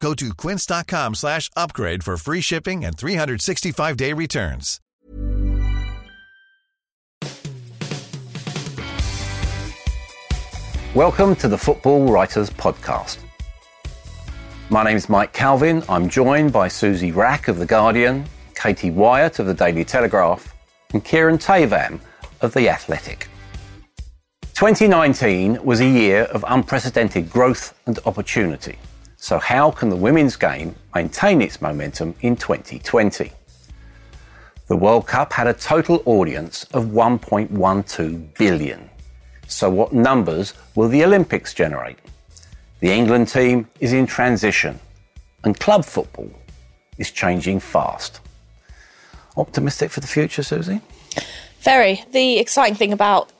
Go to quince.com slash upgrade for free shipping and 365-day returns. Welcome to the Football Writers Podcast. My name is Mike Calvin. I'm joined by Susie Wrack of The Guardian, Katie Whyatt of The Daily Telegraph, and Kieran Theivam of The Athletic. 2019 was a year of unprecedented growth and opportunity. So, how can the women's game maintain its momentum in 2020? The World Cup had a total audience of 1.12 billion. So, what numbers will the Olympics generate? The England team is in transition, and club football is changing fast. Optimistic for the future, Susie? Very. The exciting thing about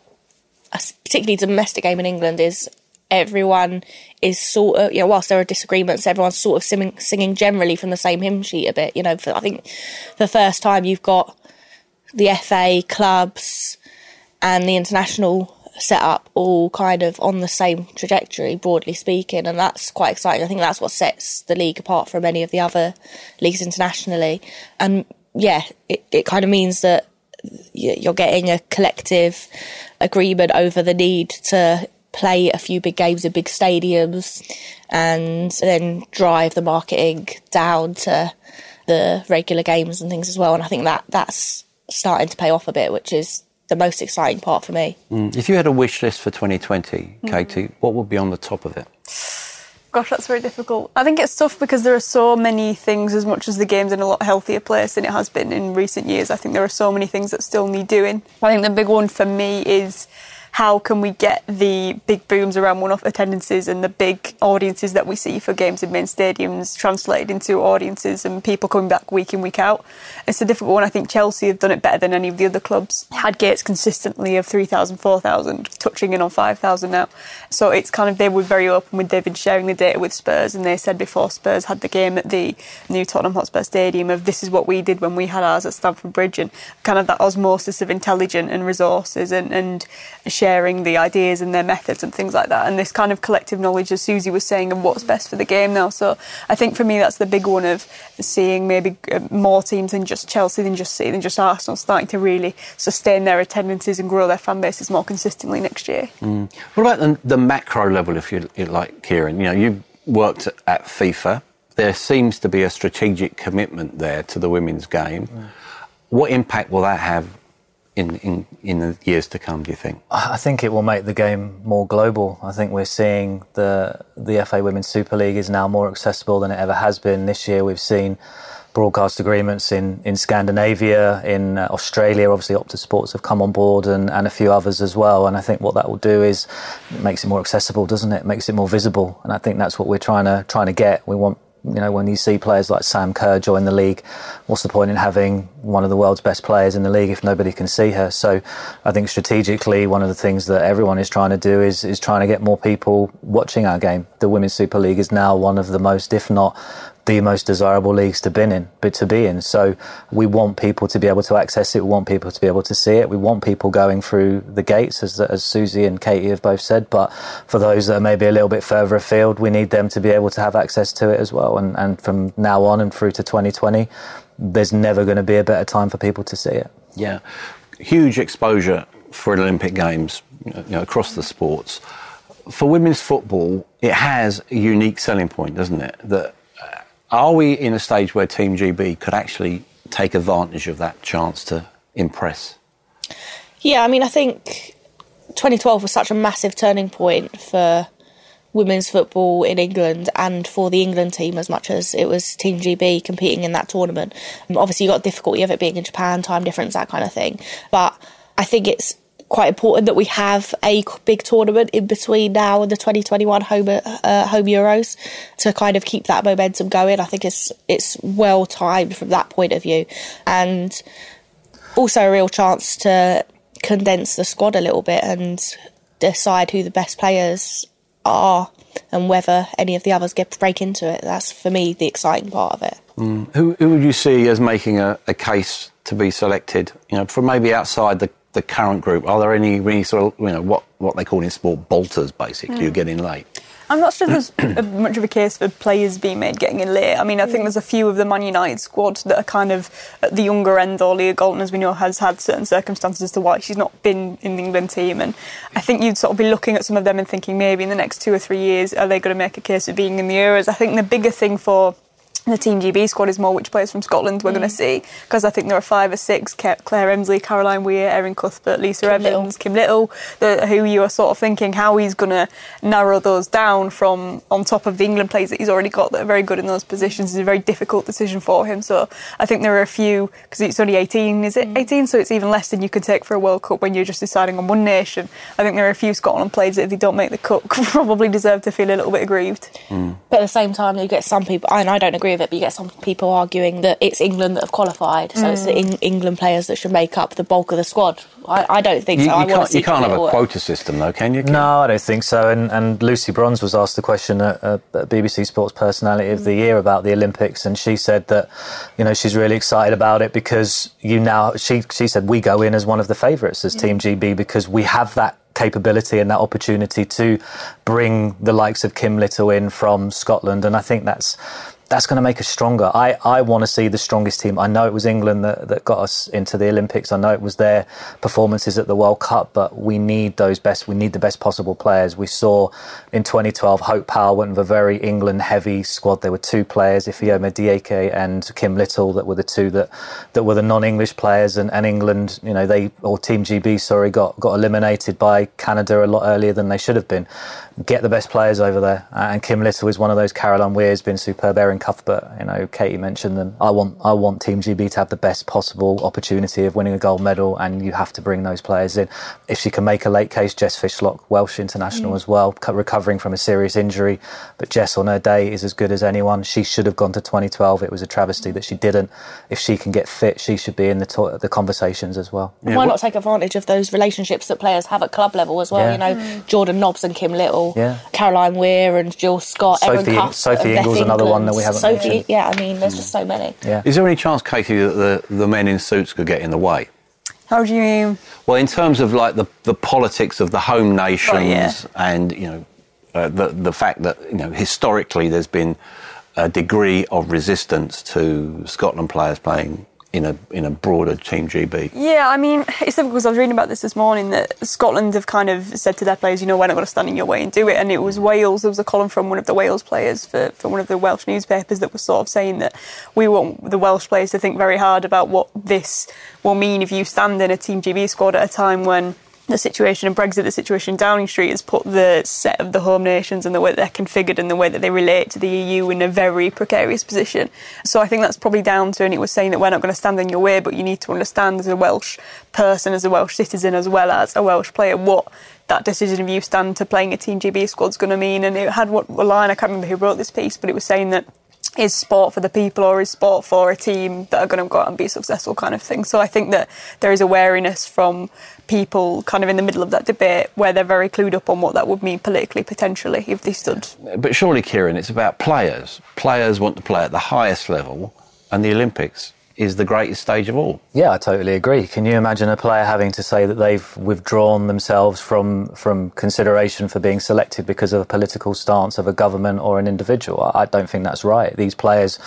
a particularly domestic game in England is everyone is sort of, you know, whilst there are disagreements, everyone's sort of singing, singing generally from the same hymn sheet a bit. You know, for, I think the first time you've got the FA clubs and the international setup all kind of on the same trajectory, broadly speaking, and that's quite exciting. I think that's what sets the league apart from any of the other leagues internationally. And yeah, it, it kind of means that you're getting a collective agreement over the need to play a few big games in big stadiums and then drive the marketing down to the regular games and things as well. And I think that that's starting to pay off a bit, which is the most exciting part for me. Mm. If you had a wish list for 2020, mm. Katie, what would be on the top of it? Gosh, that's very difficult. I think it's tough because there are so many things, as much as the game's in a lot healthier place than it has been in recent years. I think there are so many things that still need doing. I think the big one for me is how can we get the big booms around one-off attendances and the big audiences that we see for games in main stadiums translated into audiences and people coming back week in week out. It's a difficult one. I think Chelsea have done it better than any of the other clubs. Had gates consistently of 3,000, 4,000, touching in on 5,000 now. So it's kind of they were very open with they've been sharing the data with Spurs and they said before Spurs had the game at the new Tottenham Hotspur Stadium of this is what we did when we had ours at Stamford Bridge and kind of that osmosis of intelligence and resources and, and sharing sharing the ideas and their methods and things like that. And this kind of collective knowledge, as Susie was saying, of what's best for the game now. So I think for me, that's the big one of seeing maybe uh, more teams than just Chelsea, than just City, than just Arsenal, starting to really sustain their attendances and grow their fan bases more consistently next year. Mm. What about the, the, macro level, if you, you like, Kieran? You know, you worked at FIFA. There seems to be a strategic commitment there to the women's game. Mm. What impact will that have in, in, in the years to come, do you think? I think it will make the game more global. I think we're seeing the, the FA Women's Super League is now more accessible than it ever has been. This year we've seen broadcast agreements in, in Scandinavia, in uh, Australia. Obviously, Optus Sports have come on board and, and a few others as well. And I think what that will do is it makes it more accessible, doesn't it? it? Makes it more visible. And I think that's what we're trying to trying to get. We want you know, when you see players like Sam Kerr join the league, what's the point in having one of the world's best players in the league if nobody can see her? So I think strategically, one of the things that everyone is trying to do is, is trying to get more people watching our game. The Women's Super League is now one of the most, if not the most desirable leagues to be in, but to be in. So we want people to be able to access it. We want people to be able to see it. We want people going through the gates, as, as Susie and Katie have both said. But for those that are maybe a little bit further afield, we need them to be able to have access to it as well. And, and from now on and through to 2020, there's never going to be a better time for people to see it. Yeah, huge exposure for Olympic Games you know, across the sports. For women's football, it has a unique selling point, doesn't it? That are we in a stage where Team GB could actually take advantage of that chance to impress? Yeah, I mean, I think 2012 was such a massive turning point for women's football in England and for the England team as much as it was Team GB competing in that tournament. Obviously, you got difficulty of it being in Japan, time difference, that kind of thing. But I think it's quite important that we have a big tournament in between now and the 2021 home uh, home Euros to kind of keep that momentum going. I think it's it's well timed from that point of view, and also a real chance to condense the squad a little bit and decide who the best players are and whether any of the others get break into it. That's for me the exciting part of it. Mm. Who, who would you see as making a, a case to be selected? You know, from maybe outside the the current group? Are there any, any sort of, you know, what, what they call in sport bolters, basically, mm. who get in late? I'm not sure there's much of a case for players being made getting in late. I mean, I think there's a few of the Man United squad that are kind of at the younger end. Or Leah Galton, as we know, has had certain circumstances as to why she's not been in the England team. And I think you'd sort of be looking at some of them and thinking maybe in the next two or three years, are they going to make a case of being in the Euros? I think the bigger thing for the Team GB squad is more which players from Scotland we're mm. going to see because I think there are five or six Claire Emslie, Caroline Weir, Erin Cuthbert, Lisa Kim Evans, Little. Kim Little, the, who you are sort of thinking how he's going to narrow those down from on top of the England players that he's already got that are very good in those positions is a very difficult decision for him. So I think there are a few because it's only 18, is it mm. 18? So it's even less than you can take for a World Cup when you're just deciding on one nation. I think there are a few Scotland players that if they don't make the cut probably deserve to feel a little bit aggrieved. Mm. But at the same time, you get some people, and I don't agree of it, but you get some people arguing that it's England that have qualified, so mm. it's the mm. in- England players that should make up the bulk of the squad. I, I don't think you, so. You I can't, you can't have a quota system, though, can you? No, I don't think so. And, and Lucy Bronze was asked the question at, at BBC Sports Personality of the mm. Year about the Olympics, and she said that you know she's really excited about it because you now she she said we go in as one of the favourites as Team GB because we have that capability and that opportunity to bring the likes of Kim Little in from Scotland. And I think that's that's going to make us stronger. I, I want to see the strongest team. I know it was England that, that got us into the Olympics. I know it was their performances at the World Cup, but we need those best. We need the best possible players. We saw in 2012 Hope Powell went with a very England heavy squad. There were two players, Ifeoma Dieke and Kim Little, that were the two that, that were the non-English players. And, and England, you know, they or Team GB, sorry, got got eliminated by Canada a lot earlier than they should have been get the best players over there. And Kim Little is one of those. Caroline Weir's been superb. Erin Cuthbert, you know, Katie mentioned them. I want I want Team GB to have the best possible opportunity of winning a gold medal, and you have to bring those players in. If she can make a late case, Jess Fishlock, Welsh international mm. as well, recovering from a serious injury, but Jess on her day is as good as anyone. She should have gone to 2012. It was a travesty that she didn't. If she can get fit, she should be in the to- the conversations as well. Yeah, Why not take advantage of those relationships that players have at club level as well? Yeah. You know, mm. Jordan Nobbs and Kim Little yeah. Caroline Weir and Jill Scott, Sophie, Erin Cuff, Sophie Ingles, another one that we haven't Sophie, mentioned. Yeah, I mean, there's just so many. Yeah. Is there any chance, Katie, that the, the men in suits could get in the way? How do you mean? Well, in terms of like the, the politics of the home nations oh, yeah. and, you know, uh, the, the fact that, you know, historically there's been a degree of resistance to Scotland players playing in a in a broader Team GB? Yeah, I mean, it's difficult because I was reading about this this morning that Scotland have kind of said to their players, you know, we're not going to stand in your way and do it. And it was Wales. There was a column from one of the Wales players for, for one of the Welsh newspapers that was sort of saying that we want the Welsh players to think very hard about what this will mean if you stand in a Team GB squad at a time when the situation in Brexit, the situation in Downing Street has put the set of the home nations and the way that they're configured and the way that they relate to the EU in a very precarious position. So I think that's probably down to, and it was saying that we're not going to stand in your way, but you need to understand as a Welsh person, as a Welsh citizen, as well as a Welsh player, what that decision of you stand to playing a Team GB squad is going to mean. And it had what a line, I can't remember who wrote this piece, but it was saying that is sport for the people or is sport for a team that are going to go out and be successful kind of thing. So I think that there is a wariness from people kind of in the middle of that debate where they're very clued up on what that would mean politically potentially if they stood. But surely, Kieran, it's about players. Players want to play at the highest level, and the Olympics is the greatest stage of all. Yeah, I totally agree. Can you imagine a player having to say that they've withdrawn themselves from from consideration for being selected because of a political stance of a government or an individual? I don't think that's right. These players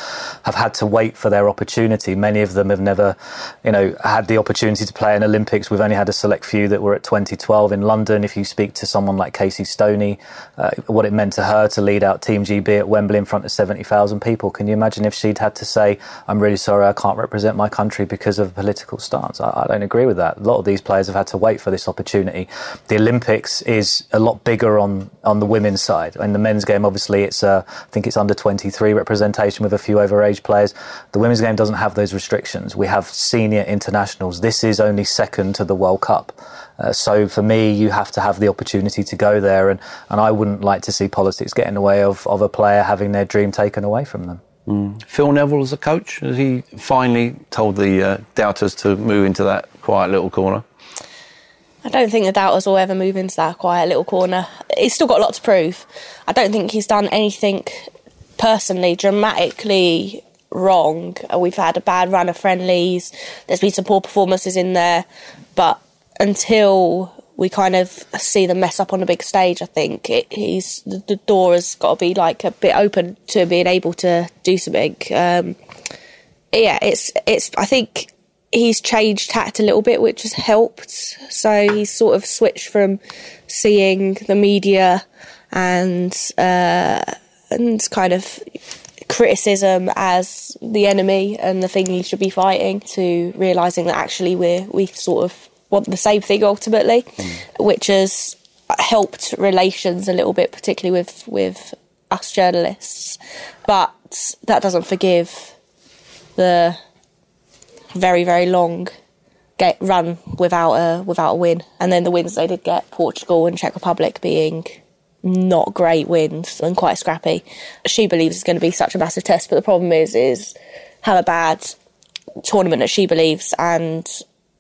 have had to wait for their opportunity. Many of them have never, you know, had the opportunity to play in Olympics. We've only had a select few that were at 2012 in London. If you speak to someone like Casey Stoney, uh, what it meant to her to lead out Team GB at Wembley in front of 70,000 people. Can you imagine if she'd had to say, "I'm really sorry, I can't represent my country because of a political stance. I, I, don't agree with that. A lot of these players have had to wait for this opportunity. The Olympics is a lot bigger on, on the women's side. In the men's game, obviously, it's uh, I think it's under 23 representation with a few overage players. The women's game doesn't have those restrictions. We have senior internationals. This is only second to the World Cup. Uh, so for me, you have to have the opportunity to go there, and, and I wouldn't like to see politics get in the way of, of a player having their dream taken away from them. Mm. Phil Neville as a coach, he finally told the uh, doubters to move into that quiet little corner? I don't think the doubters will ever move into that quiet little corner. He's still got a lot to prove. I don't think he's done anything personally dramatically wrong. We've had a bad run of friendlies. There's been some poor performances in there, but until we kind of see them mess up on a big stage. I think it, he's the, the, door has got to be like a bit open to being able to do something. Um, yeah, it's it's. I think he's changed tact a little bit, which has helped. So he's sort of switched from seeing the media and uh, and kind of criticism as the enemy and the thing he should be fighting to realizing that actually we're we sort of want the same thing ultimately, mm. which has helped relations a little bit, particularly with with us journalists. But that doesn't forgive the very very long get run without a without a win, and then the wins they did get Portugal and Czech Republic being not great wins and quite scrappy. SheBelieves it's going to be such a massive test, but the problem is is have a bad tournament as SheBelieves and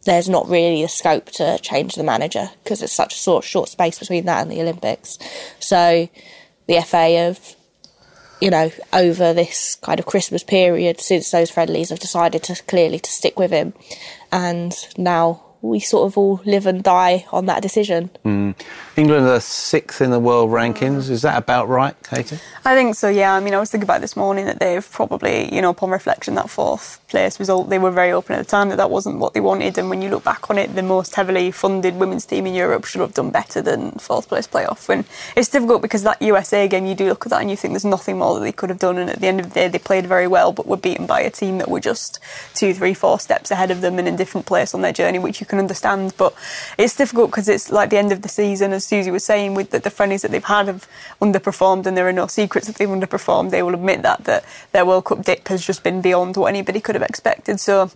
there's not really a scope to change the manager because it's such a short, short space between that and the Olympics. So the FA have, you know, over this kind of Christmas period since those friendlies have decided to clearly to stick with him, and now we sort of all live and die on that decision. Mm. England are sixth in the world rankings. Is that about right, Katie? I think so, yeah. I mean, I was thinking about this morning that they've probably, you know, upon reflection, that fourth place result, they were very open at the time that that wasn't what they wanted. And when you look back on it, the most heavily funded women's team in Europe should have done better than fourth place playoff. And it's difficult because that USA game, you do look at that and you think there's nothing more that they could have done. And at the end of the day, they played very well, but were beaten by a team that were just two, three, four steps ahead of them and in a different place on their journey, which you can understand. But it's difficult because it's like the end of the season, as Susie was saying, with the, the friendlies that they've had have underperformed, and there are no secrets that they've underperformed. They will admit that that their World Cup dip has just been beyond what anybody could have expected. So.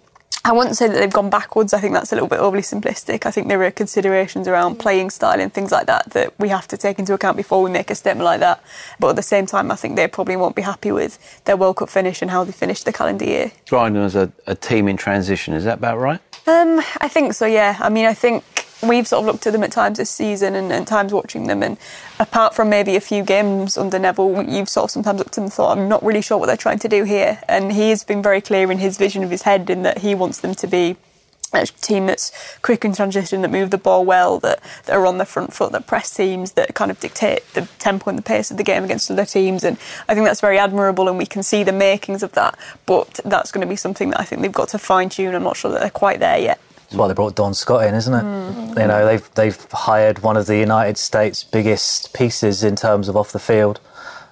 I wouldn't say that they've gone backwards. I think that's a little bit overly simplistic. I think there are considerations around playing style and things like that that we have to take into account before we make a statement like that. But at the same time, I think they probably won't be happy with their World Cup finish and how they finished the calendar year. Dryden as a, a team in transition, is that about right? Um, I think so. Yeah. I mean, I think we've sort of looked at them at times this season and, times watching them and apart from maybe a few games under Neville you've sort of sometimes looked at them and thought I'm not really sure what they're trying to do here and he's been very clear in his vision of his head in that he wants them to be a team that's quick in transition, that move the ball well, that, that are on the front foot, that press teams, that kind of dictate the tempo and the pace of the game against other teams. And I think that's very admirable, and we can see the makings of that. But that's going to be something that I think they've got to fine tune. I'm not sure that they're quite there yet. Why they brought Dawn Scott in, isn't it? Mm. You know, they've they've hired one of the United States' biggest pieces in terms of off the field,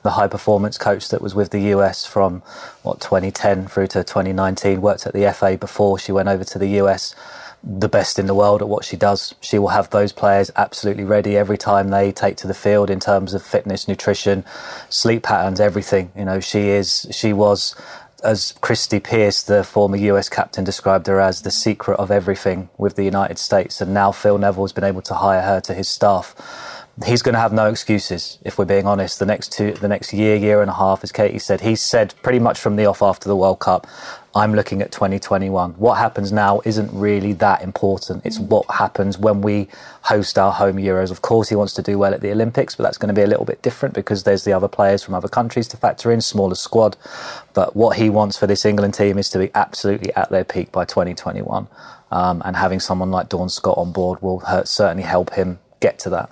the high performance coach that was with the US from what 2010 through to 2019. Worked at the FA before she went over to the US. The best in the world at what she does. She will have those players absolutely ready every time they take to the field in terms of fitness, nutrition, sleep patterns, everything. You know, she is she was as Christie Pearce, the former US captain, described her as the secret of everything with the United States. And now Phil Neville has been able to hire her to his staff. he's going to have no excuses if we're being honest. The next two, the next year, year and a half, as Katie said, he said pretty much from the off after the World Cup, I'm looking at 2021. What happens now isn't really that important. It's what happens when we host our home Euros. Of course, he wants to do well at the Olympics, but that's going to be a little bit different because there's the other players from other countries to factor in, smaller squad. But what he wants for this England team is to be absolutely at their peak by 2021. Um, and having someone like Dawn Scott on board will hurt, certainly help him get to that.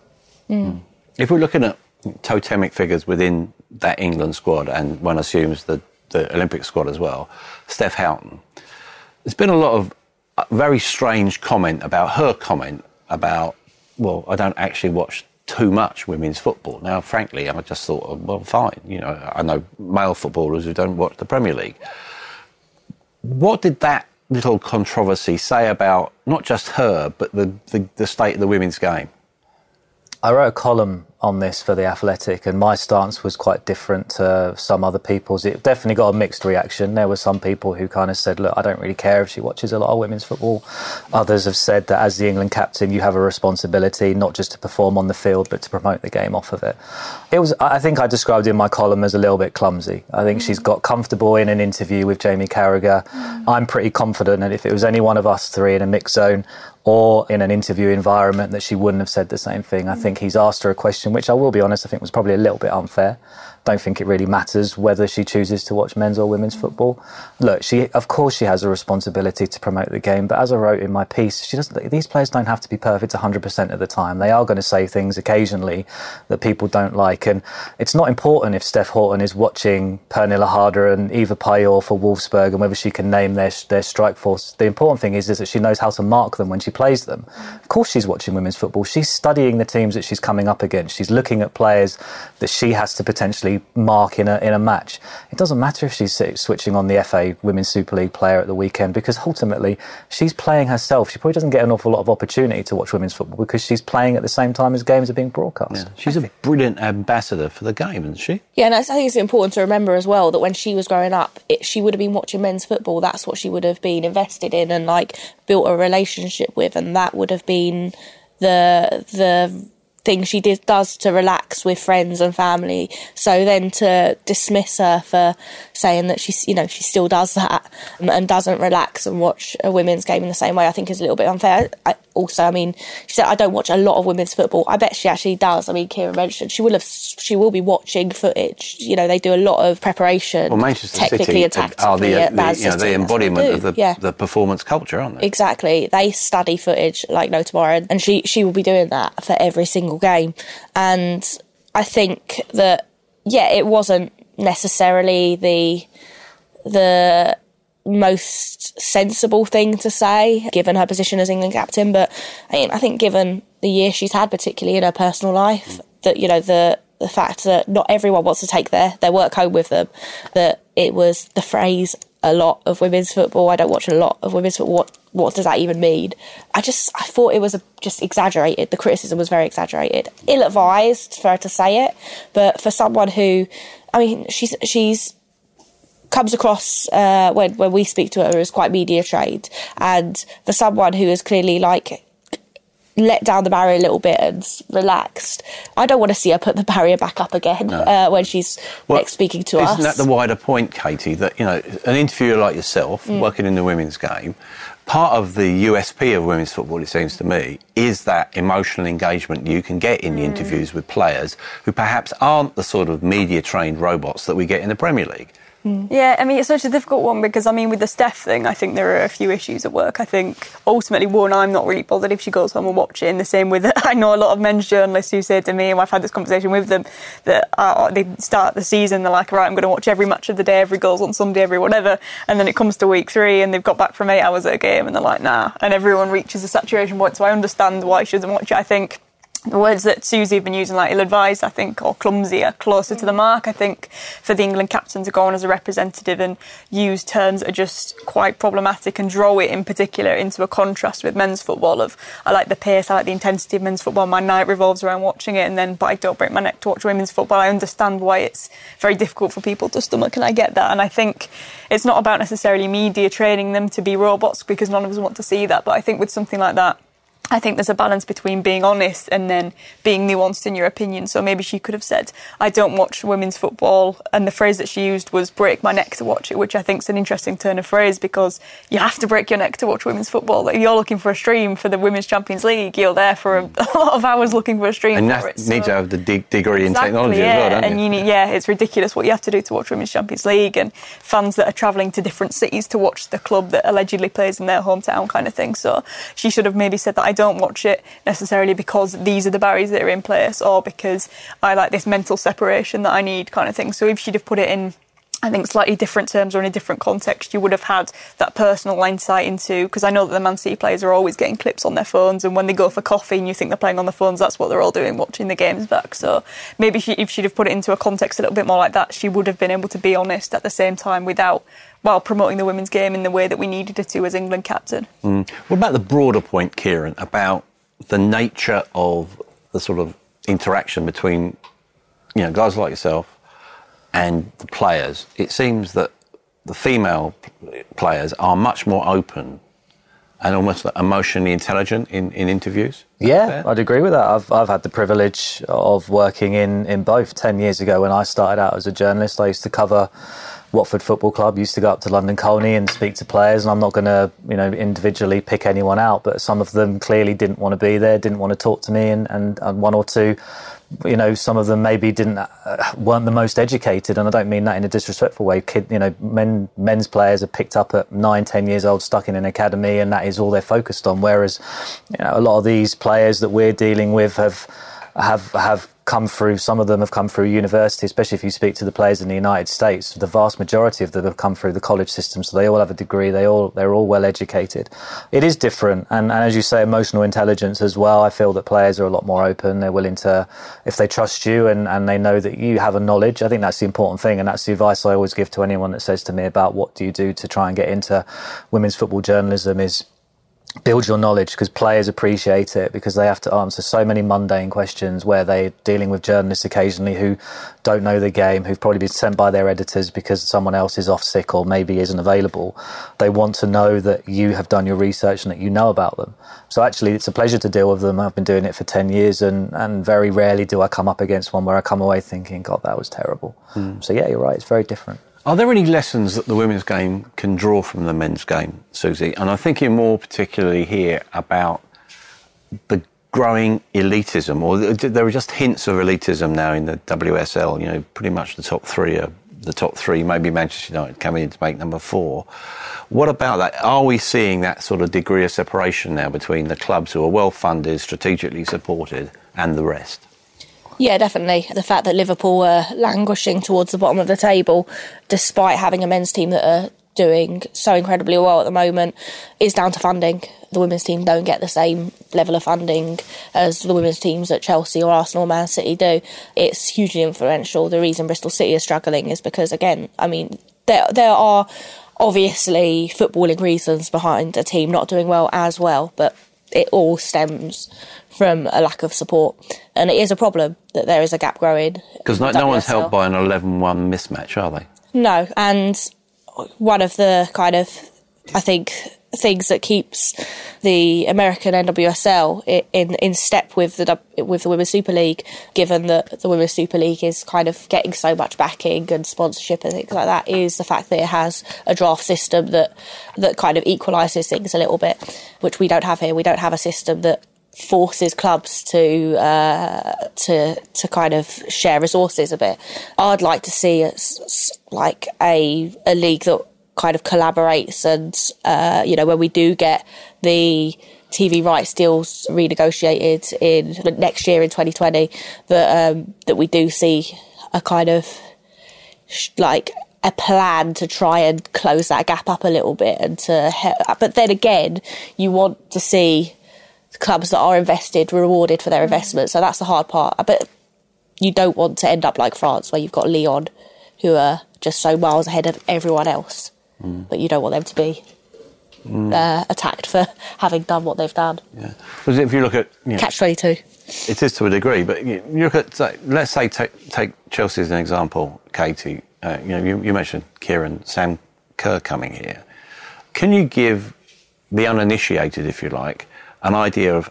Mm. If we're looking at totemic figures within that England squad, and one assumes the, the Olympic squad as well, Steph Houghton, there's been a lot of uh, very strange comment about her comment about, well, I don't actually watch too much women's football. Now, frankly, I just thought, well, fine. You know, I know male footballers who don't watch the Premier League. What did that little controversy say about not just her, but the, the, the state of the women's game? I wrote a column on this for the Athletic, and my stance was quite different to some other people's. It definitely got a mixed reaction. There were some people who kind of said, "Look, I don't really care if she watches a lot of women's football." Others have said that as the England captain, you have a responsibility not just to perform on the field, but to promote the game off of it. It was, I think, I described in my column as a little bit clumsy. I think mm. she's got comfortable in an interview with Jamie Carragher. Mm. I'm pretty confident that if it was any one of us three in a mixed zone, or in an interview environment that she wouldn't have said the same thing. I think he's asked her a question, which I will be honest, I think was probably a little bit unfair don't think it really matters whether she chooses to watch men's or women's football. Look, she of course she has a responsibility to promote the game, but as I wrote in my piece, she doesn't. These players don't have to be perfect 100% of the time. They are going to say things occasionally that people don't like, and it's not important if Steph Houghton is watching Pernille Harder and Ewa Pajor for Wolfsburg and whether she can name their their strike force. The important thing is is that she knows how to mark them when she plays them. Of course, she's watching women's football. She's studying the teams that she's coming up against. She's looking at players that she has to potentially mark in a, in a match. It doesn't matter if she's switching on the FA Women's Super League player at the weekend because ultimately she's playing herself. She probably doesn't get an awful lot of opportunity to watch women's football because she's playing at the same time as games are being broadcast. Yeah. She's a brilliant ambassador for the game, isn't she? Yeah, and I think it's important to remember as well that when she was growing up, it, she would have been watching men's football. That's what she would have been invested in and like built a relationship with, and that would have been the the thing she did, does to relax with friends and family. So then to dismiss her for saying that she's, you know, she still does that um, and doesn't relax and watch a women's game in the same way, I think is a little bit unfair. I, also, I mean, she said I don't watch a lot of women's football. I bet she actually does. I mean, Kira mentioned she will have, she will be watching footage. You know, they do a lot of preparation. Well, Manchester technically City and tactically are the, uh, the, you know, the embodiment of the, yeah. the performance culture, aren't they? Exactly. They study footage like no tomorrow, and she she will be doing that for every single game. And I think that yeah, it wasn't necessarily the the most sensible thing to say, given her position as England captain. But I mean, I think given the year she's had, particularly in her personal life, that you know the the fact that not everyone wants to take their their work home with them, that it was the phrase a lot of women's football. I don't watch a lot of women's football. What what does that even mean? I just I thought it was a, just exaggerated. The criticism was very exaggerated, ill advised for her to say it. But for someone who, I mean, she's she's comes across uh, when when we speak to her as quite media trained, and for someone who is clearly like let down the barrier a little bit and relaxed. I don't want to see her put the barrier back up again no. uh, when she's well, next speaking to isn't us. Isn't that the wider point, Katie? That you know, an interviewer like yourself, mm. working in the women's game, part of the USP of women's football, it seems to me, is that emotional engagement you can get in the mm. interviews with players who perhaps aren't the sort of media trained robots that we get in the Premier League. Mm. Yeah, I mean, it's such a difficult one because, I mean, with the Steph thing, I think there are a few issues at work. I think ultimately, one, I'm not really bothered if she goes home and watches watching. The same with, I know a lot of men's journalists who say to me, and I've had this conversation with them, that uh, they start the season, they're like, right, I'm going to watch every match of the day, every goals on Sunday, every whatever. And then it comes to week three and they've got back from eight hours at a game and they're like, nah. And everyone reaches a saturation point. So I understand why she doesn't watch it. I think the words that Susie have been using, like ill-advised, I think, or clumsy, are closer to the mm. mark. I think for the England captain to go on as a representative and use terms that are just quite problematic and draw it in particular into a contrast with men's football. Of I like the pace, I like the intensity of men's football. My night revolves around watching it, and then but I don't break my neck to watch women's football. I understand why it's very difficult for people to stomach, and I get that. And I think it's not about necessarily media training them to be robots because none of us want to see that. But I think with something like that I think there's a balance between being honest and then being nuanced in your opinion. So maybe she could have said, I don't watch women's football. And the phrase that she used was break my neck to watch it, which I think is an interesting turn of phrase because you have to break your neck to watch women's football. If you're looking for a stream for the Women's Champions League, you're there for a, a lot of hours looking for a stream and you it. So. need to have the de- degree in technology yeah. as well, don't and you? you need, yeah, it's ridiculous what you have to do to watch Women's Champions League and fans that are travelling to different cities to watch the club that allegedly plays in their hometown kind of thing. So she should have maybe said that I don't watch it necessarily because these are the barriers that are in place or because I like this mental separation that I need kind of thing. So if she'd have put it in I think slightly different terms or in a different context, you would have had that personal insight into because I know that the Man City players are always getting clips on their phones, and when they go for coffee and you think they're playing on the phones, that's what they're all doing, watching the games back. So maybe she, if she'd have put it into a context a little bit more like that, she would have been able to be honest at the same time without while promoting the women's game in the way that we needed her to as England captain. Mm. What about the broader point, Kieran, about the nature of the sort of interaction between, you know, guys like yourself and the players? It seems that the female players are much more open and almost emotionally intelligent in, in interviews. Yeah? I'd agree with that. I've, I've had the privilege of working in, in both. Ten years ago, when I started out as a journalist, I used to cover Watford Football Club. Used to go up to London Colney and speak to players. And I'm not going to, you know, individually pick anyone out, but some of them clearly didn't want to be there, didn't want to talk to me, and, and, and one or two. You know, some of them maybe didn't uh, weren't the most educated, and I don't mean that in a disrespectful way. Kid, you know, men men's players are picked up at nine, ten years old, stuck in an academy, and that is all they're focused on. Whereas, you know, a lot of these players that we're dealing with have have have come through. Some of them have come through university, especially if you speak to the players in the United States. The vast majority of them have come through the college system, so they all have a degree. They all they're all well educated. It is different, and, and as you say, emotional intelligence as well. I feel that players are a lot more open. They're willing to, if they trust you and, and they know that you have a knowledge. I think that's the important thing, and that's the advice I always give to anyone that says to me about what do you do to try and get into women's football journalism is build your knowledge because players appreciate it because they have to answer so many mundane questions where they're dealing with journalists occasionally who don't know the game, who've probably been sent by their editors because someone else is off sick or maybe isn't available. They want to know that you have done your research and that you know about them. So actually, it's a pleasure to deal with them. I've been doing it for 10 years and, and very rarely do I come up against one where I come away thinking, God, that was terrible. Hmm. So yeah, you're right. It's very different. Are there any lessons that the women's game can draw from the men's game, Susie? And I'm thinking more particularly here about the growing elitism, or there are just hints of elitism now in the WSL. You know, pretty much the top three are the top three, maybe Manchester United coming in to make number four. What about that? Are we seeing that sort of degree of separation now between the clubs who are well funded, strategically supported, and the rest? Yeah, definitely. The fact that Liverpool are languishing towards the bottom of the table, despite having a men's team that are doing so incredibly well at the moment, is down to funding. The women's team don't get the same level of funding as the women's teams at Chelsea or Arsenal or Man City do. It's hugely influential. The reason Bristol City is struggling is because, again, I mean, there there are obviously footballing reasons behind a team not doing well as well, but it all stems from a lack of support. And it is a problem that there is a gap growing. Because no, no one's helped by an 11 1 mismatch, are they? No, and one of the kind of, I think, things that keeps the American NWSL in in step with the with the Women's Super League, given that the Women's Super League is kind of getting so much backing and sponsorship and things like that, is the fact that it has a draft system that that kind of equalises things a little bit, which we don't have here. We don't have a system that forces clubs to uh, to to kind of share resources a bit. I'd like to see it's like a a league that kind of collaborates and uh, you know when we do get the TV rights deals renegotiated in next year in 2020 that um, that we do see a kind of like a plan to try and close that gap up a little bit and to but then again you want to see clubs that are invested rewarded for their investment. So that's the hard part. But you don't want to end up like France where you've got Lyon, who are just so miles ahead of everyone else but you don't want them to be uh, attacked for having done what they've done. Yeah. Because if you look at you know, catch 22 It is to a degree, but you look at, let's say, take, take Chelsea as an example, Katie. Uh, you know, you, you mentioned Kieran, Sam Kerr coming here. Can you give the uninitiated, if you like, an idea of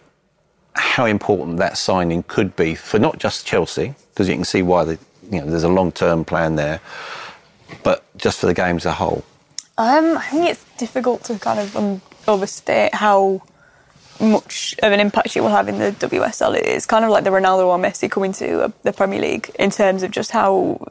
how important that signing could be for not just Chelsea, because you can see why the, you know, there's a long term plan there, but just for the game as a whole? Um, I think it's difficult to kind of um, overstate how much of an impact she will have in the WSL. It's kind of like the Ronaldo or Messi coming to uh, the Premier League in terms of just how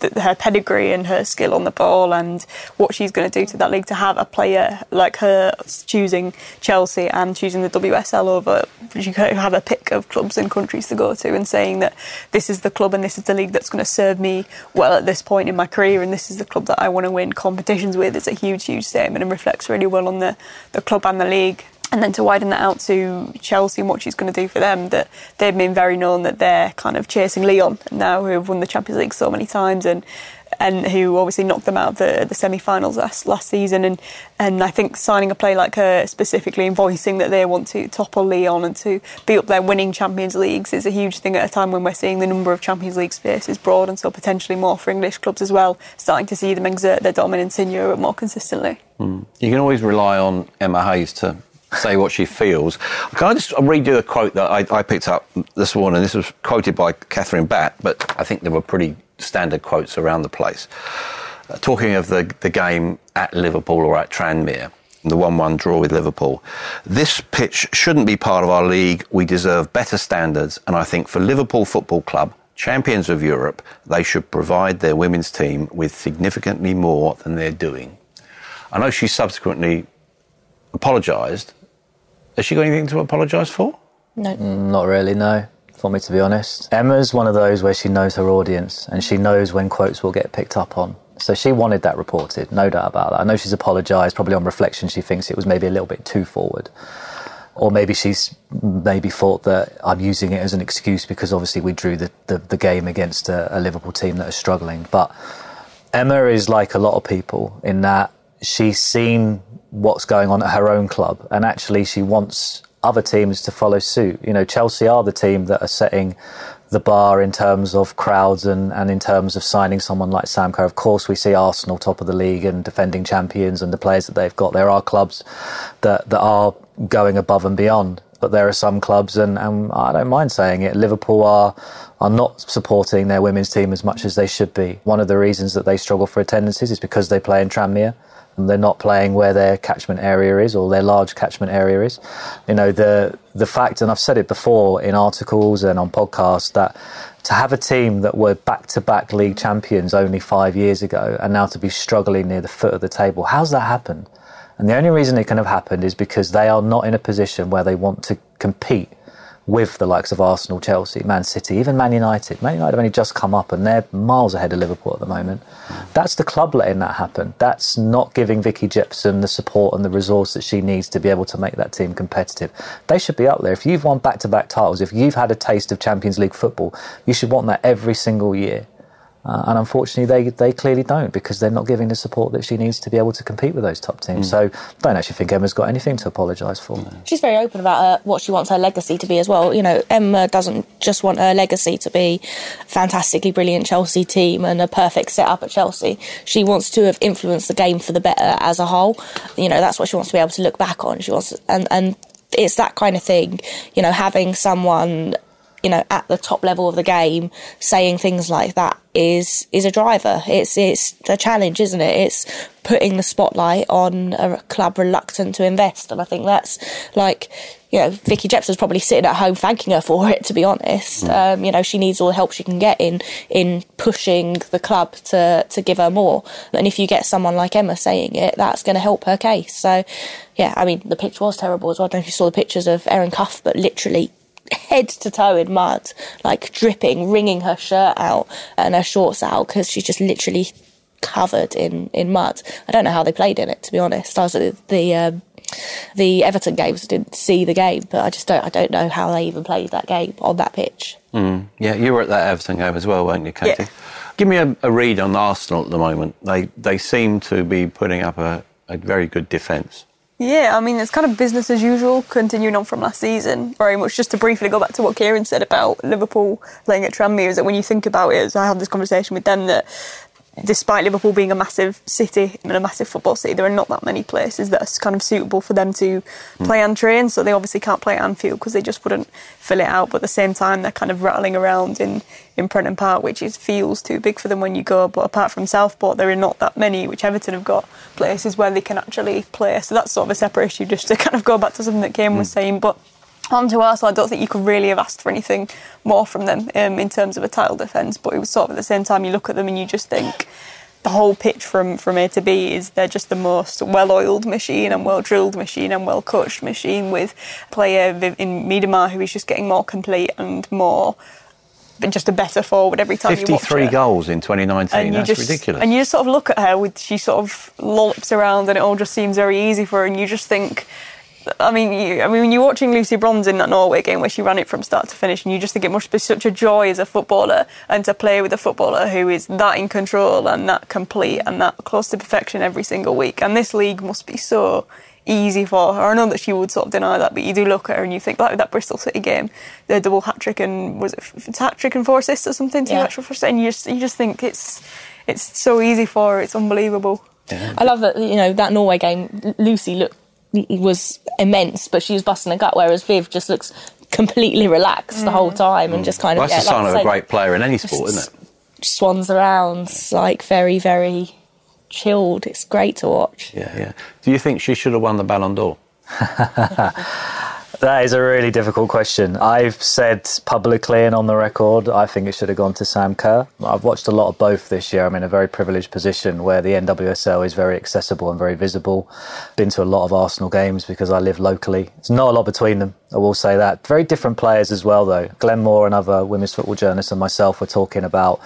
th- her pedigree and her skill on the ball and what she's going to do to that league to have a player like her choosing Chelsea and choosing the WSL over you have a pick of clubs and countries to go to and saying that this is the club and this is the league that's going to serve me well at this point in my career and this is the club that I want to win competitions with. It's a huge, huge statement and reflects really well on the, the club and the league and then to widen that out to Chelsea and what she's going to do for them, that they've been very known that they're kind of chasing Lyon now, who have won the Champions League so many times and and who obviously knocked them out of the, the semi-finals last, last season. And, and I think signing a player like her specifically and voicing that they want to topple Lyon and to be up there winning Champions Leagues is a huge thing at a time when we're seeing the number of Champions League spaces broad and so potentially more for English clubs as well, starting to see them exert their dominance in Europe more consistently. Mm. You can always rely on Emma Hayes to say what she feels. Can I just read you a quote that I, I picked up this morning? This was quoted by Kathryn Batte, but I think there were pretty standard quotes around the place. Uh, talking of the, the game at Liverpool or at Tranmere, the 1 1 draw with Liverpool. This pitch shouldn't be part of our league. We deserve better standards, and I think for Liverpool Football Club, champions of Europe, they should provide their women's team with significantly more than they're doing. I know she subsequently apologised has she got anything to apologise for? No. Not really, no, for me to be honest. Emma's one of those where she knows her audience and she knows when quotes will get picked up on. So she wanted that reported, no doubt about that. I know she's apologised, probably on reflection, she thinks it was maybe a little bit too forward. Or maybe she's maybe thought that I'm using it as an excuse because obviously we drew the, the, the game against a, a Liverpool team that that is struggling. But Emma is like a lot of people in that she's seen what's going on at her own club, and actually she wants other teams to follow suit. You know, Chelsea are the team that are setting the bar in terms of crowds and, and in terms of signing someone like Sam Kerr. Of course, we see Arsenal top of the league and defending champions and the players that they've got. There are clubs that, that are going above and beyond, but there are some clubs, and, and I don't mind saying it, Liverpool are are not supporting their women's team as much as they should be. One of the reasons that they struggle for attendances is because they play in Tranmere and they're not playing where their catchment area is or their large catchment area is. You know, the the fact, and I've said it before in articles and on podcasts, that to have a team that were back to back league champions only five years ago and now to be struggling near the foot of the table, how's that happened? And the only reason it can have happened is because they are not in a position where they want to compete with the likes of Arsenal, Chelsea, Man City, even Man United. Man United have only just come up and they're miles ahead of Liverpool at the moment. That's the club letting that happen. That's not giving Vicky Jepson the support and the resource that she needs to be able to make that team competitive. They should be up there. If you've won back to back titles, if you've had a taste of Champions League football, you should want that every single year. Uh, and unfortunately, they, they clearly don't because they're not giving the support that she needs to be able to compete with those top teams. Mm. So I don't actually think Emma's got anything to apologise for. She's very open about uh, what she wants her legacy to be as well. You know, Emma doesn't just want her legacy to be a fantastically brilliant Chelsea team and a perfect setup at Chelsea. She wants to have influenced the game for the better as a whole. You know, that's what she wants to be able to look back on. She wants, and, and it's that kind of thing, you know, having someone you know, at the top level of the game, saying things like that is is a driver. It's it's a challenge, isn't it? It's putting the spotlight on a club reluctant to invest, and I think that's like. You know, Vicky Jepson's probably sitting at home thanking her for it. To be honest, mm. um, you know, she needs all the help she can get in in pushing the club to to give her more. And if you get someone like Emma saying it, that's going to help her case. So, yeah, I mean, the pitch was terrible as well. I don't know if you saw the pictures of Erin Cuff, but literally head to toe in mud, like dripping, wringing her shirt out and her shorts out because she's just literally covered in, in mud. I don't know how they played in it, to be honest. I was at the um, the Everton games, didn't see the game, but I just don't I don't know how they even played that game on that pitch. Mm. Yeah, you were at that Everton game as well, weren't you, Katie? Yeah. Give me a, a, read on Arsenal at the moment. They they seem to be putting up a, a very good defence. Yeah, I mean, it's kind of business as usual, continuing on from last season. Very much just to briefly go back to what Kieran said about Liverpool playing at Tranmere, is that when you think about it, I had this conversation with them, that despite Liverpool being a massive city and a massive football city, there are not that many places that are kind of suitable for them to hmm. play and train. So they obviously can't play at Anfield because they just wouldn't fill it out. But at the same time, they're kind of rattling around in, in Prenton Park, which is feels too big for them when you go. But apart from Southport, there are not that many, which Everton have got places where they can actually play. So that's sort of a separate issue, just to kind of go back to something that Kane was hmm. saying. But on to Arsenal, I don't think you could really have asked for anything more from them um, in terms of a title defence. But it was sort of at the same time you look at them and you just think the whole pitch from, from A to B is they're just the most well-oiled machine and well-drilled machine and well-coached machine with a player in Miedema who is just getting more complete and more but just a better forward every time 53 you watch her. goals in 2019 and that's just, ridiculous. And you just sort of look at her with she sort of lollops around and it all just seems very easy for her and you just think I mean, you, I mean, when you're watching Lucy Bronze in that Norway game where she ran it from start to finish, and you just think it must be such a joy as a footballer and to play with a footballer who is that in control and that complete and that close to perfection every single week. And this league must be so easy for her. I know that she would sort of deny that, but you do look at her and you think like that Bristol City game, the double hat trick and was it hat trick and four assists or something? Two Yeah. extra for and you just you just think it's it's so easy for her. It's unbelievable. I love that you know that Norway game. Lucy looked was immense, but she was busting a gut, whereas Viv just looks completely relaxed the whole mm. time and mm. just kind of Well, that's yeah, a sign like of I a say, great player in any sport, isn't it? swans around like very very chilled. It's great to watch. Yeah, yeah. Do you think she should have won the Ballon d'Or? That is a really difficult question. I've said publicly and on the record, I think it should have gone to Sam Kerr. I've watched a lot of both this year. I'm in a very privileged position where the NWSL is very accessible and very visible. Been to a lot of Arsenal games because I live locally. It's not a lot between them, I will say that. Very different players as well, though. Glenn Moore, another women's football journalist, and myself were talking about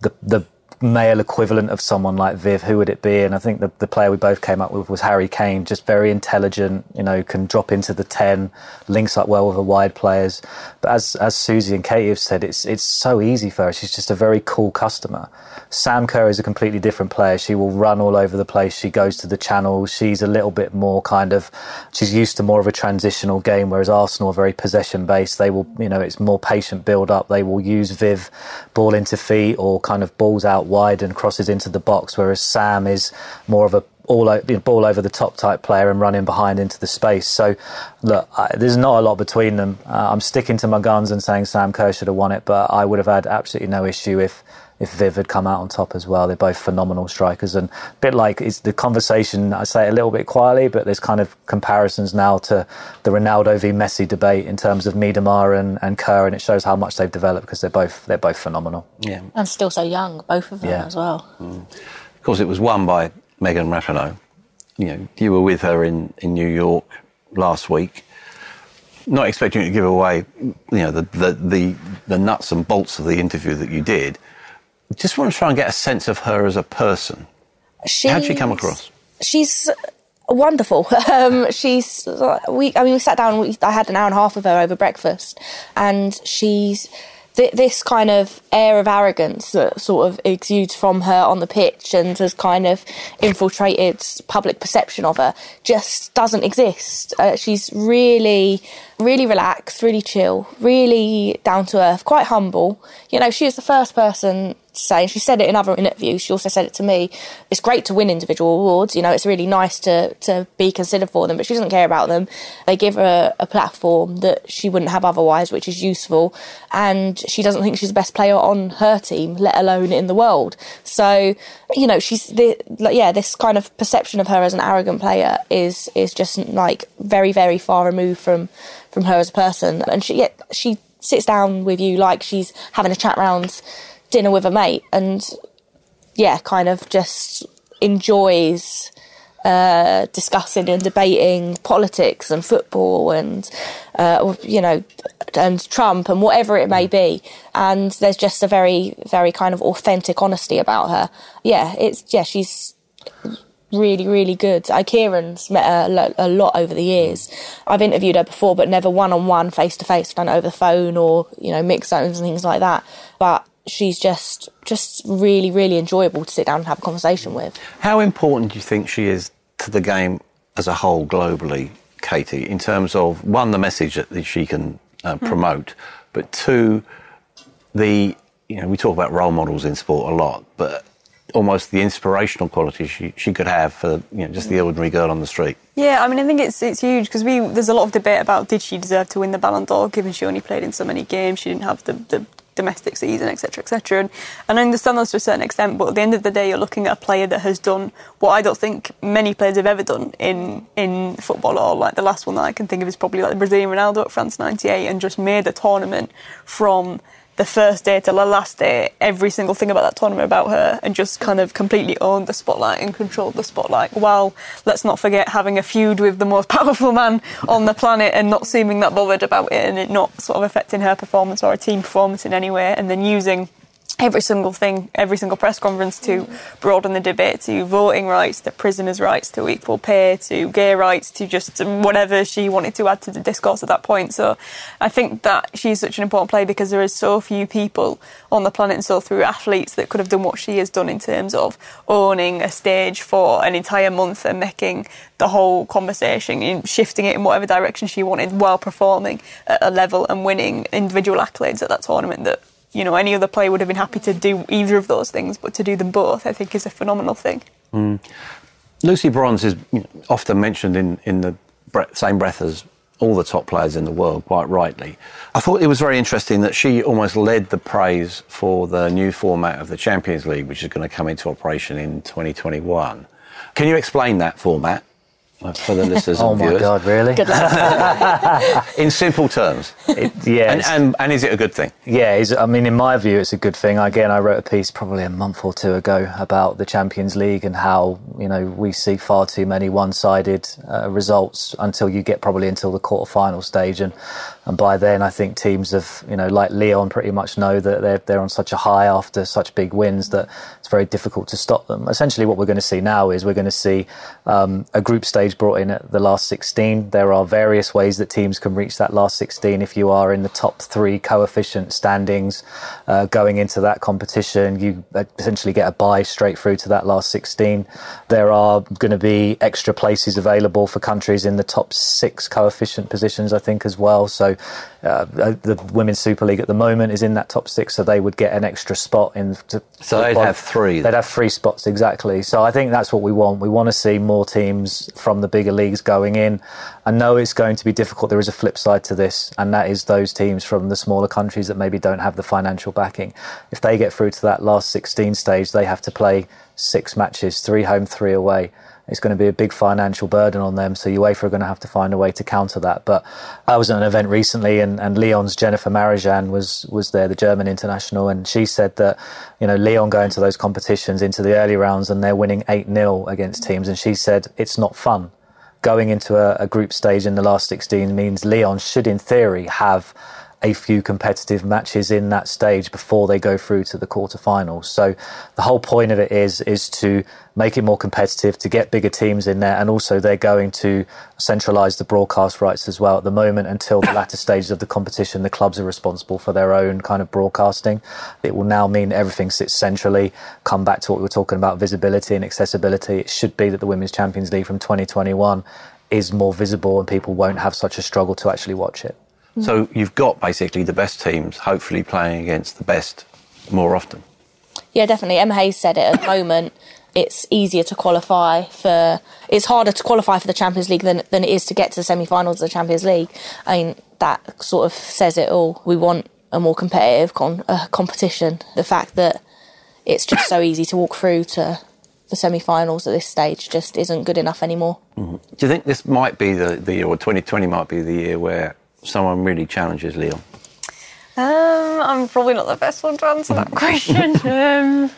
the the male equivalent of someone like Viv, who would it be? And I think the, the player we both came up with was Harry Kane, just very intelligent, you know, can drop into the 10, links up well with the wide players. But as, as Susie and Katie have said, it's, it's so easy for her. She's just a very cool customer. Sam Kerr is a completely different player. She will run all over the place. She goes to the channel. She's a little bit more kind of, she's used to more of a transitional game, whereas Arsenal are very possession based. They will, you know, it's more patient build up. They will use Viv ball into feet or kind of balls out wide and crosses into the box, whereas Sam is more of a all you know, ball over the top type player and running behind into the space. So, look, I, there's not a lot between them. Uh, I'm sticking to my guns and saying Sam Kerr should have won it, but I would have had absolutely no issue if if Viv had come out on top as well. They're both phenomenal strikers, and a bit like it's the conversation. I say it a little bit quietly, but there's kind of comparisons now to the Ronaldo v Messi debate in terms of Miedema and, and Kerr, and it shows how much they've developed because they're both they're both phenomenal. Yeah. And still so young, both of them Yeah. as well. Mm. Of course, it was won by Megan Rapinoe. You know, you were with her in, in New York last week. Not expecting you to give away, you know, the, the, the, the nuts and bolts of the interview that you did. Just want to try and get a sense of her as a person. How'd she come across? She's wonderful. Um, she's we. I mean, we sat down. We, I had an hour and a half with her over breakfast, and she's th- this kind of air of arrogance that sort of exudes from her on the pitch and has kind of infiltrated public perception of her. Just doesn't exist. Uh, she's really, really relaxed, really chill, really down to earth, quite humble. You know, she is the first person to say, and she said it in other interviews, she also said it to me, it's great to win individual awards, you know, it's really nice to, to be considered for them, but she doesn't care about them. They give her a, platform that she wouldn't have otherwise, which is useful, and she doesn't think she's the best player on her team, let alone in the world. So, you know, she's, the, like, yeah, this kind of perception of her as an arrogant player is, is just like very, very far removed from, from her as a person. And she, yeah, she sits down with you like she's having a chat round dinner with a mate and yeah kind of just enjoys uh, discussing and debating politics and football and uh, you know and Trump and whatever it may be and there's just a very very kind of authentic honesty about her yeah it's yeah she's really, really good. I Kieran's met her a lo- a lot over the years. I've interviewed her before, but never one on one, face to face. Done over the phone or you know mix zones and things like that. But she's just just really, really enjoyable to sit down and have a conversation with. How important do you think she is to the game as a whole globally, Katie, in terms of one, the message that she can uh, promote, but two, the you know we talk about role models in sport a lot, but almost the inspirational quality she, she could have for you know, just the ordinary girl on the street. Yeah, I mean, I think it's it's huge because we there's a lot of debate about did she deserve to win the Ballon d'Or given she only played in so many games, she didn't have the, the domestic season, etc., etc. And, and I understand those to a certain extent, but at the end of the day, you're looking at a player that has done what I don't think many players have ever done in in football. Or like the last one that I can think of is probably like the Brazilian Ronaldo at France '98, and just made a tournament from the first day to the last day, every single thing about that tournament about her, and just kind of completely owned the spotlight and controlled the spotlight. While let's not forget having a feud with the most powerful man on the planet and not seeming that bothered about it, and it not sort of affecting her performance or a team performance in any way, and then using every single thing, every single press conference to broaden the debate to voting rights, to prisoners' rights, to equal pay, to gay rights, to just whatever she wanted to add to the discourse at that point. So I think that she's such an important player because there is so few people on the planet and so through athletes that could have done what she has done in terms of owning a stage for an entire month and making the whole conversation and shifting it in whatever direction she wanted while performing at a level and winning individual accolades at that tournament that you know, any other player would have been happy to do either of those things, but to do them both, I think, is a phenomenal thing. Mm. Lucy Bronze is often mentioned in, in the same breath as all the top players in the world, quite rightly. I thought it was very interesting that she almost led the praise for the new format of the Champions League, which is going to come into operation in 2021. Can you explain that format? For the listeners oh and viewers. my god, really? in simple terms. It, yeah. And, and, and, is it a good thing? Yeah, I mean, in my view, it's a good thing. Again, I wrote a piece probably a month or two ago about the Champions League and how, you know, we see far too many one-sided uh, results until you get probably until the quarter-final stage. And, and by then, I think teams have, you know, like Lyon pretty much know that they're, they're on such a high after such big wins that it's very difficult to stop them. Essentially, what we're going to see now is we're going to see um, a group stage brought in at the last 16. There are various ways that teams can reach that last 16. If you are in the top three coefficient standings uh, going into that competition, you essentially get a bye straight through to that last 16. There are going to be extra places available for countries in the top six coefficient positions, I think, as well. So uh, the Women's Super League at the moment is in that top six, so they would get an extra spot in. To, so they'd have three. They'd have three spots exactly. So I think that's what we want. We want to see more teams from the bigger leagues going in. I know it's going to be difficult. There is a flip side to this, and that is those teams from the smaller countries that maybe don't have the financial backing. If they get through to that last 16 stage, they have to play six matches, three home, three away it's going to be a big financial burden on them. So UEFA are going to have to find a way to counter that. But I was at an event recently, and, and Lyon's Jennifer Marozsan was was there, the German international, and she said that you know Lyon go into those competitions into the early rounds and they're winning eight 0 against teams, and she said it's not fun going into a, a, group stage in the last 16 means Lyon should, in theory, have a few competitive matches in that stage before they go through to the quarterfinals. So the whole point of it is is to make it more competitive, to get bigger teams in there, and also they're going to centralise the broadcast rights as well. At the moment, until the latter stages of the competition, the clubs are responsible for their own kind of broadcasting. It will now mean everything sits centrally. Come back to what we were talking about, visibility and accessibility. It should be that the Women's Champions League from 2021 is more visible and people won't have such a struggle to actually watch it. So you've got basically the best teams hopefully playing against the best more often. Yeah, definitely. Emma Hayes said it at the moment. It's easier to qualify for. It's harder to qualify for the Champions League than than it is to get to the semi-finals of the Champions League. I mean, that sort of says it all. We want a more competitive con- uh, competition. The fact that it's just so easy to walk through to the semi-finals at this stage just isn't good enough anymore. Mm-hmm. Do you think this might be the, the year, or 2020 might be the year where someone really challenges Lyon? Um, I'm probably not the best one to answer that question. um,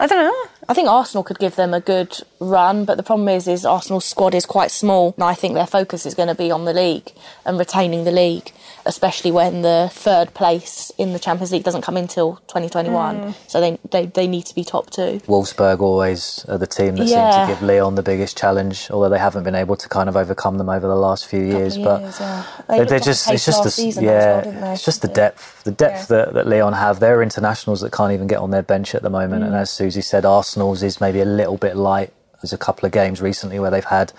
I don't know. I think Arsenal could give them a good run, but the problem is, is Arsenal's squad is quite small, and I think their focus is going to be on the league and retaining the league especially when the third place in the Champions League doesn't come until 2021. Mm. So they, they they need to be top two. Wolfsburg always are the team that yeah. seem to give Lyon the biggest challenge, although they haven't been able to kind of overcome them over the last few years. but yeah. they are just it's just the yeah well, it's just the depth the depth yeah. that, that Lyon have. They're internationals that can't even get on their bench at the moment, mm. and as Susie said, Arsenal's is maybe a little bit light There's a couple of games recently where they've had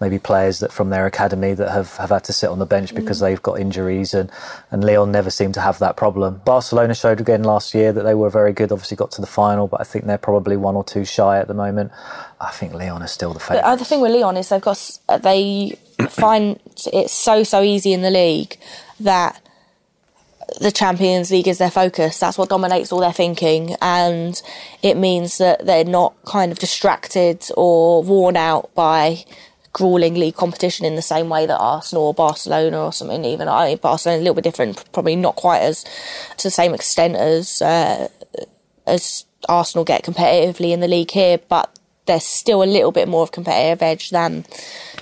maybe players that from their academy that have, have had to sit on the bench because mm. they've got injuries, and, and Lyon never seemed to have that problem. Barcelona showed again last year that they were very good, obviously got to the final, but I think they're probably one or two shy at the moment. I think Lyon is still the favourite. The other thing with Lyon is they've got, they find it so, so easy in the league that the Champions League is their focus. That's what dominates all their thinking. And it means that they're not kind of distracted or worn out by grueling league competition in the same way that Arsenal or Barcelona or something even. I think Barcelona a little bit different, probably not quite as to the same extent as uh, as Arsenal get competitively in the league here, but there's still a little bit more of competitive edge than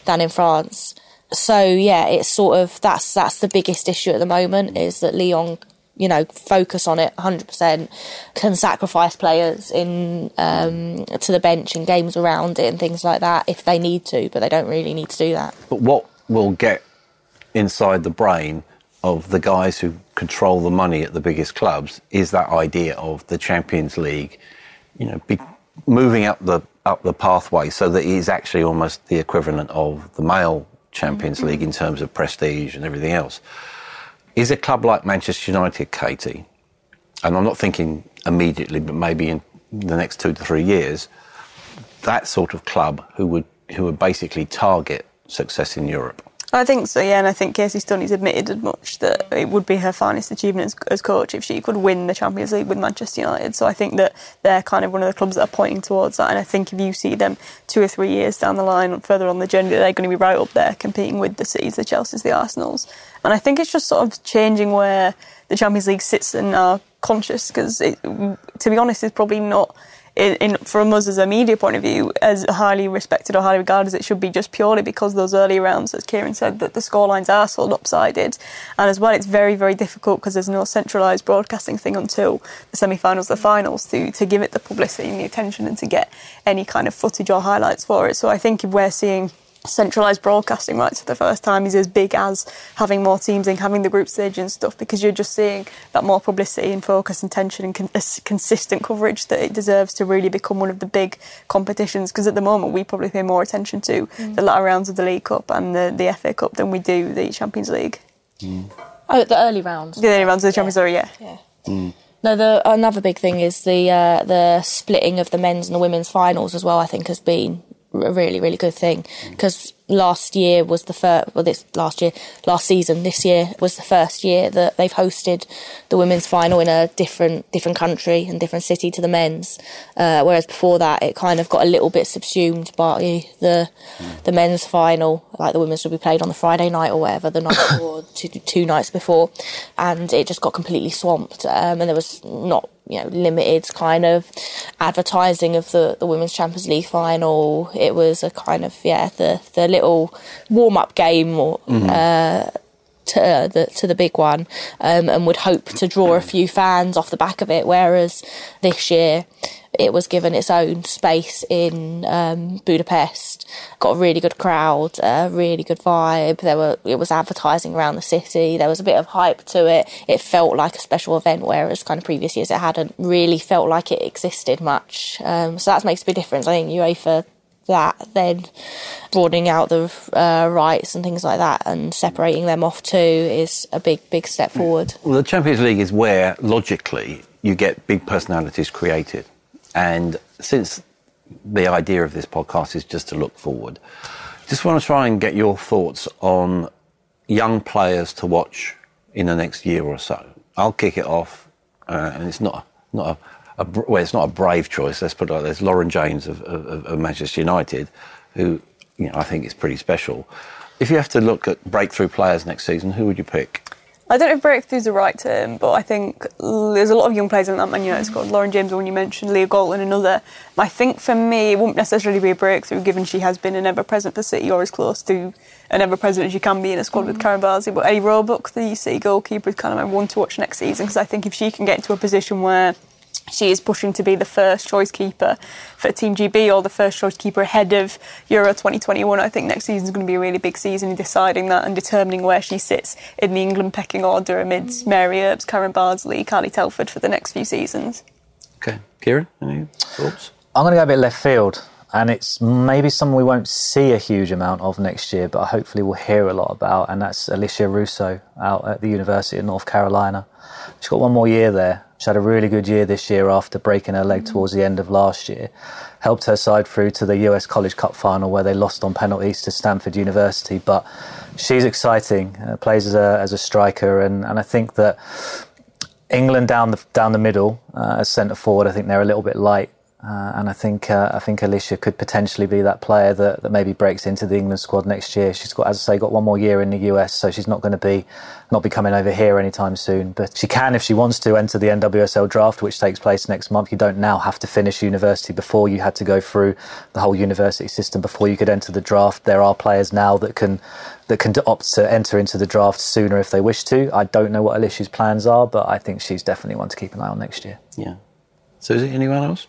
than in France so yeah, it's sort of that's that's the biggest issue at the moment is that Lyon, you know, focus on it 100%, can sacrifice players in um, to the bench in games around it and things like that if they need to, but they don't really need to do that. But what will get inside the brain of the guys who control the money at the biggest clubs is that idea of the Champions League, you know, be, moving up the up the pathway so that it is actually almost the equivalent of the male Champions League in terms of prestige and everything else. Is a club like Manchester United, Katie, and I'm not thinking immediately, but maybe in the next two to three years, that sort of club who would who would basically target success in Europe? I think so, yeah, and I think Casey Stoney's admitted as much that it would be her finest achievement as, as, coach if she could win the Champions League with Manchester United. So I think that they're kind of one of the clubs that are pointing towards that, and I think if you see them two or three years down the line, further on the journey, they're going to be right up there competing with the Cities, the Chelseas, the Arsenals. And I think it's just sort of changing where the Champions League sits in our conscious, because to be honest, it's probably not in, in, from us as a media point of view, as highly respected or highly regarded as it should be, just purely because those early rounds, as Kieran said, that the scorelines are so lopsided. And as well, it's very, very difficult because there's no centralised broadcasting thing until the semi finals, the finals, to, to give it the publicity and the attention and to get any kind of footage or highlights for it. So I think if we're seeing centralised broadcasting rights for the first time is as big as having more teams and having the group stage and stuff because you're just seeing that more publicity and focus and tension and con- consistent coverage that it deserves to really become one of the big competitions because at the moment we probably pay more attention to mm. the latter rounds of the League Cup and the, the FA Cup than we do the Champions League. Mm. Oh, the early rounds. The early rounds of the Champions yeah. League, yeah. yeah. Mm. No, the another big thing is the uh, the splitting of the men's and the women's finals as well. I think has been a really really good thing. Because last year was the first, well, this last year, last season, this year was the first year that they've hosted the women's final in a different different country and different city to the men's. Uh, whereas before that, it kind of got a little bit subsumed by the the men's final. Like the women's would be played on the Friday night or whatever, the night before, two, two nights before, and it just got completely swamped. Um, and there was not you know limited kind of advertising of the the women's Champions League final. It was a kind of yeah the the little warm up game or. Mm-hmm. Uh, to the to the big one, um, and would hope to draw a few fans off the back of it. Whereas this year, it was given its own space in um, Budapest. Got a really good crowd, a really good vibe. There were it was advertising around the city. There was a bit of hype to it. It felt like a special event, whereas kind of previous years it hadn't really felt like it existed much. Um, so that makes a big difference. I think UEFA that then broadening out the uh, rights and things like that and separating them off too is a big big step forward. Well, the Champions League is where logically you get big personalities created. And since the idea of this podcast is just to look forward, just want to try and get your thoughts on young players to watch in the next year or so. I'll kick it off, uh, and it's not not a, a, well, it's not a brave choice. Let's put it like this: Lauren James of, of, of Manchester United, who you know I think is pretty special. If you have to look at breakthrough players next season, who would you pick? I don't know if breakthrough's the right term, but I think there's a lot of young players in that Man United squad. Lauren James, the one you mentioned, Leah Galton, another. I think for me, it won't necessarily be a breakthrough, given she has been an ever-present for City or as close to an ever-present as you can be in a squad mm. with Karen Bardsley. But Ellie Roebuck, the City goalkeeper, is kind of my one to watch next season because I think if she can get into a position where she is pushing to be the first choice keeper for Team GB or the first choice keeper ahead of Euro 2021. I think next season is going to be a really big season in deciding that and determining where she sits in the England pecking order amidst Mary Earps, Karen Bardsley, Carly Telford for the next few seasons. Okay. Kieran, any thoughts? I'm going to go a bit left field. And it's maybe someone we won't see a huge amount of next year, but hopefully we'll hear a lot about, and that's Alessia Russo out at the University of North Carolina. She's got one more year there. She had a really good year this year after breaking her leg towards the end of last year. Helped her side through to the US College Cup final where they lost on penalties to Stanford University. But she's exciting, uh, plays as a, as a striker, and, and I think that England down the down the middle uh, as centre forward, I think they're a little bit light uh, and I think uh, I think Alessia could potentially be that player that, that maybe breaks into the England squad next year. She's got, as I say, got one more year in the US, so she's not going to be not be coming over here anytime soon. But she can, if she wants to, enter the NWSL draft, which takes place next month. You don't now have to finish university before you had to go through the whole university system before you could enter the draft. There are players now that can that can opt to enter into the draft sooner if they wish to. I don't know what Alessia's plans are, but I think she's definitely one to keep an eye on next year. Yeah. So, is it anyone else?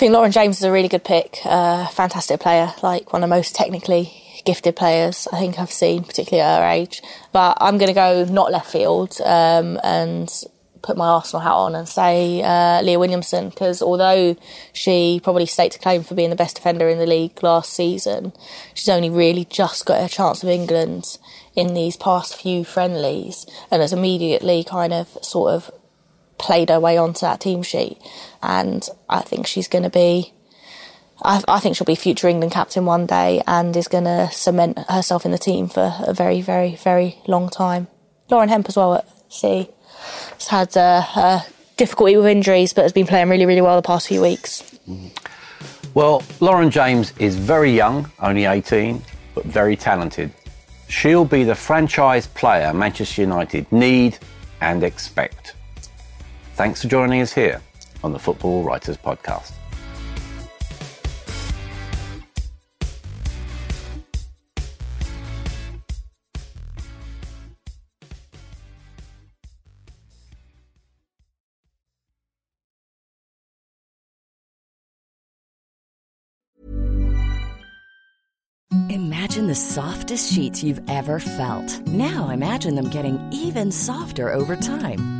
I think Lauren James is a really good pick. Uh, fantastic player, like one of the most technically gifted players I think I've seen, particularly at her age. But I'm going to go not left field um, and put my Arsenal hat on and say uh, Leah Williamson because although she probably staked a claim for being the best defender in the league last season, she's only really just got a chance of England in these past few friendlies and has immediately kind of sort of played her way onto that team sheet. And I think she's going to be, I, I, think she'll be future England captain one day and is going to cement herself in the team for a very, very, very long time. Lauren Hemp as well at sea has had uh, uh, difficulty with injuries, but has been playing really, really well the past few weeks. Well, Lauren James is very young, only 18, but very talented. She'll be the franchise player Manchester United need and expect. Thanks for joining us here on the Football Writers Podcast. Imagine the softest sheets you've ever felt. Now imagine them getting even softer over time.